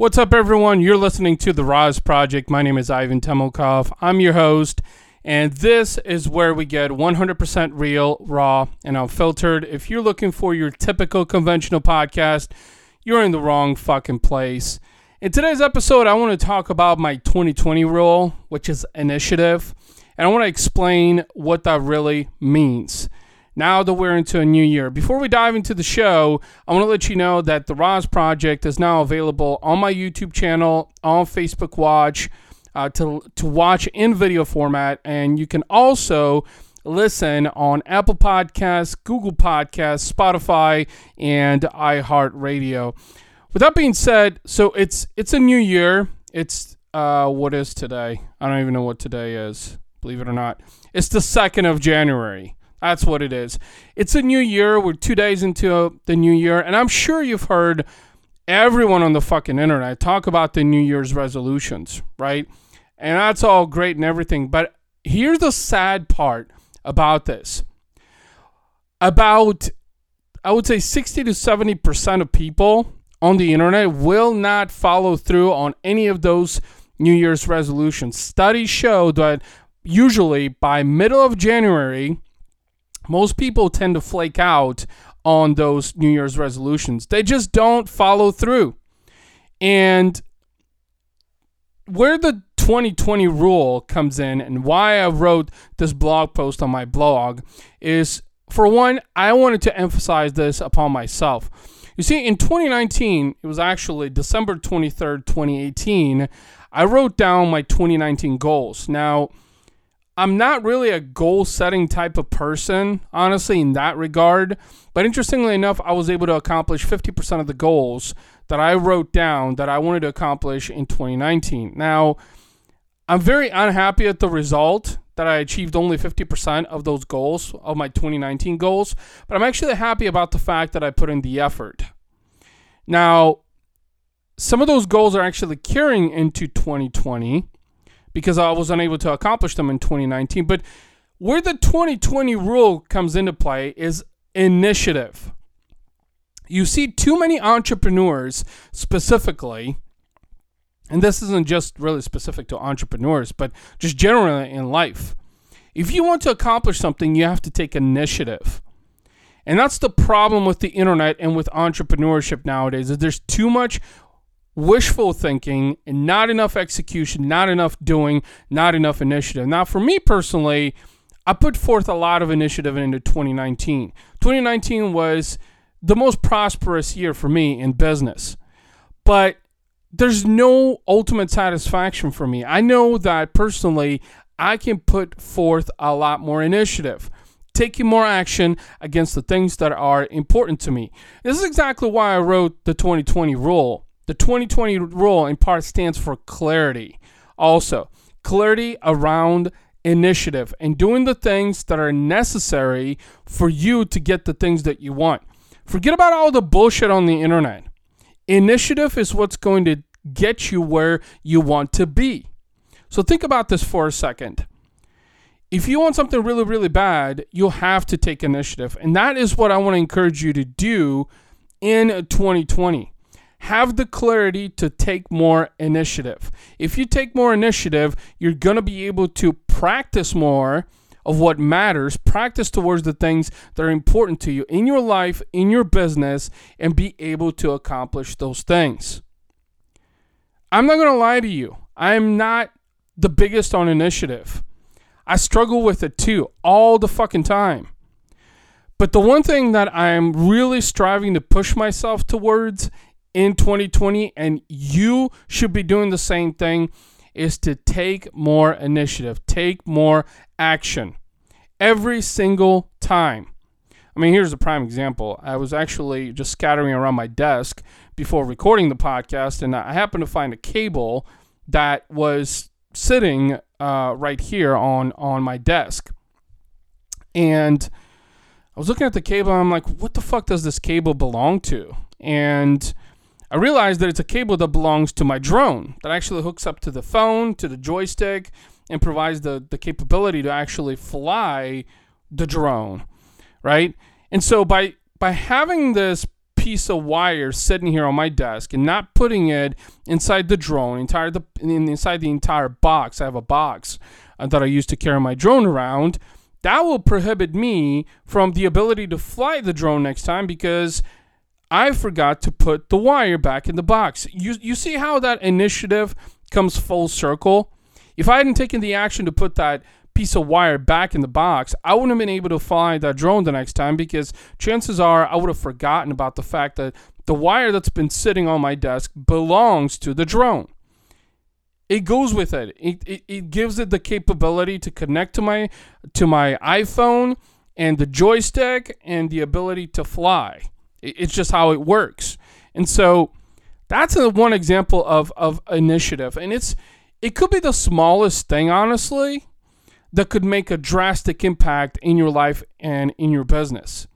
What's up, everyone? You're listening to The RAS Project. My name is Ivan Temelkov. I'm your host, and this is where we get 100% real, raw, and unfiltered. If you're looking for your typical conventional podcast, you're in the wrong fucking place. In today's episode, I want to talk about my 2020 rule, which is initiative, and I want to explain what that really means now that we're into a new year. Before we dive into the show, I want to let you know that the RAS Project is now available on my YouTube channel, on Facebook Watch, uh, to, to watch in video format. And you can also listen on Apple Podcasts, Google Podcasts, Spotify, and iHeartRadio. With that being said, so it's it's a new year. It's uh, what is today? I don't even know what today is. Believe it or not, it's the second of January. That's what it is. It's a new year. We're two days into the new year, and I'm sure you've heard everyone on the fucking internet talk about the New Year's resolutions, right? And that's all great and everything. But here's the sad part about this about, I would say, 60 to 70% of people on the internet will not follow through on any of those New Year's resolutions. Studies show that usually by middle of January, most people tend to flake out on those New Year's resolutions. They just don't follow through. And where the 2020 rule comes in and why I wrote this blog post on my blog is for one, I wanted to emphasize this upon myself. You see, in 2019, it was actually December 23rd, 2018, I wrote down my 2019 goals. Now, I'm not really a goal setting type of person, honestly, in that regard. But interestingly enough, I was able to accomplish 50% of the goals that I wrote down that I wanted to accomplish in 2019. Now, I'm very unhappy at the result that I achieved only 50% of those goals, of my 2019 goals, but I'm actually happy about the fact that I put in the effort. Now, some of those goals are actually carrying into 2020 because I was unable to accomplish them in 2019. But where the 2020 rule comes into play is initiative. You see too many entrepreneurs specifically, and this isn't just really specific to entrepreneurs, but just generally in life. If you want to accomplish something, you have to take initiative. And that's the problem with the internet and with entrepreneurship nowadays is there's too much wishful thinking and not enough execution, not enough doing, not enough initiative. Now, for me personally, I put forth a lot of initiative into 2019. 2019 was the most prosperous year for me in business. But there's no ultimate satisfaction for me. I know that personally, I can put forth a lot more initiative, taking more action against the things that are important to me. This is exactly why I wrote the 2020 rule. The 2020 rule in part stands for clarity. Also, clarity around initiative and doing the things that are necessary for you to get the things that you want. Forget about all the bullshit on the internet. Initiative is what's going to get you where you want to be. So think about this for a second. If you want something really, really bad, you'll have to take initiative. And that is what I want to encourage you to do in 2020 have the clarity to take more initiative. If you take more initiative, you're going to be able to practice more of what matters, practice towards the things that are important to you in your life, in your business, and be able to accomplish those things. I'm not going to lie to you. I am not the biggest on initiative. I struggle with it too, all the fucking time. But the one thing that I'm really striving to push myself towards in 2020 and you should be doing the same thing is to take more initiative, take more action every single time. I mean, here's a prime example. I was actually just scattering around my desk before recording the podcast, and I happened to find a cable that was sitting uh, right here on on my desk, and I was looking at the cable. and I'm like, "What the fuck does this cable belong to?" And I realized that it's a cable that belongs to my drone that actually hooks up to the phone, to the joystick, and provides the, the capability to actually fly the drone, right? And so by by having this piece of wire sitting here on my desk and not putting it inside the drone, entire the inside the entire box. I have a box uh, that I use to carry my drone around. That will prohibit me from the ability to fly the drone next time because I forgot to put the wire back in the box. You you see how that initiative comes full circle? If I hadn't taken the action to put that piece of wire back in the box, I wouldn't have been able to fly that drone the next time because chances are I would have forgotten about the fact that the wire that's been sitting on my desk belongs to the drone. It goes with it. It, it, it gives it the capability to connect to my to my iPhone and the joystick and the ability to fly. It, it's just how it works. And so that's a, one example of, of initiative. And it's it could be the smallest thing, honestly, that could make a drastic impact in your life and in your business.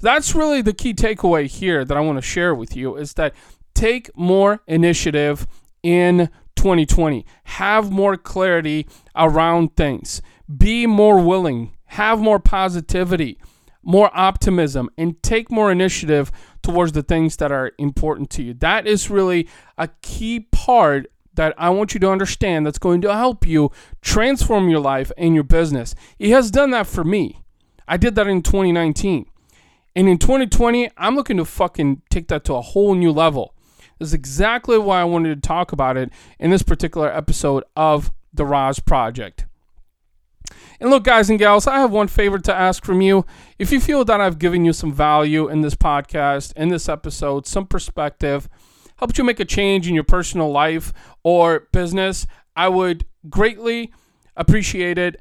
That's really the key takeaway here that I want to share with you is that take more initiative in 2020. Have more clarity around things. Be more willing. Have more positivity, more optimism, and take more initiative towards the things that are important to you. That is really a key part that I want you to understand that's going to help you transform your life and your business. He has done that for me. I did that in 2019. And in 2020, I'm looking to fucking take that to a whole new level. This is exactly why I wanted to talk about it in this particular episode of the RAS Project. And look, guys and gals, I have one favor to ask from you. If you feel that I've given you some value in this podcast, in this episode, some perspective, helped you make a change in your personal life or business, I would greatly appreciate it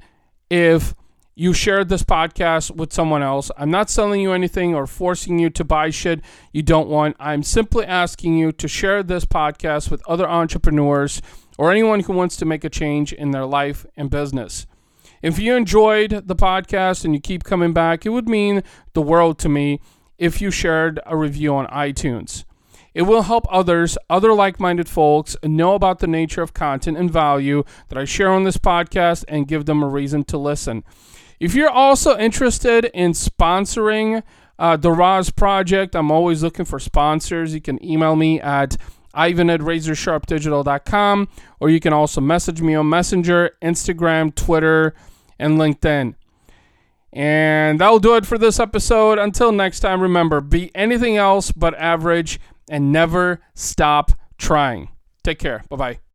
if you shared this podcast with someone else. I'm not selling you anything or forcing you to buy shit you don't want. I'm simply asking you to share this podcast with other entrepreneurs or anyone who wants to make a change in their life and business. If you enjoyed the podcast and you keep coming back, it would mean the world to me if you shared a review on iTunes. It will help others, other like minded folks, know about the nature of content and value that I share on this podcast and give them a reason to listen. If you're also interested in sponsoring uh, the RAS Project, I'm always looking for sponsors. You can email me at ivan at razorsharpdigital.com or you can also message me on Messenger, Instagram, Twitter, and LinkedIn. And that'll do it for this episode. Until next time, remember be anything else but average and never stop trying. Take care. Bye bye.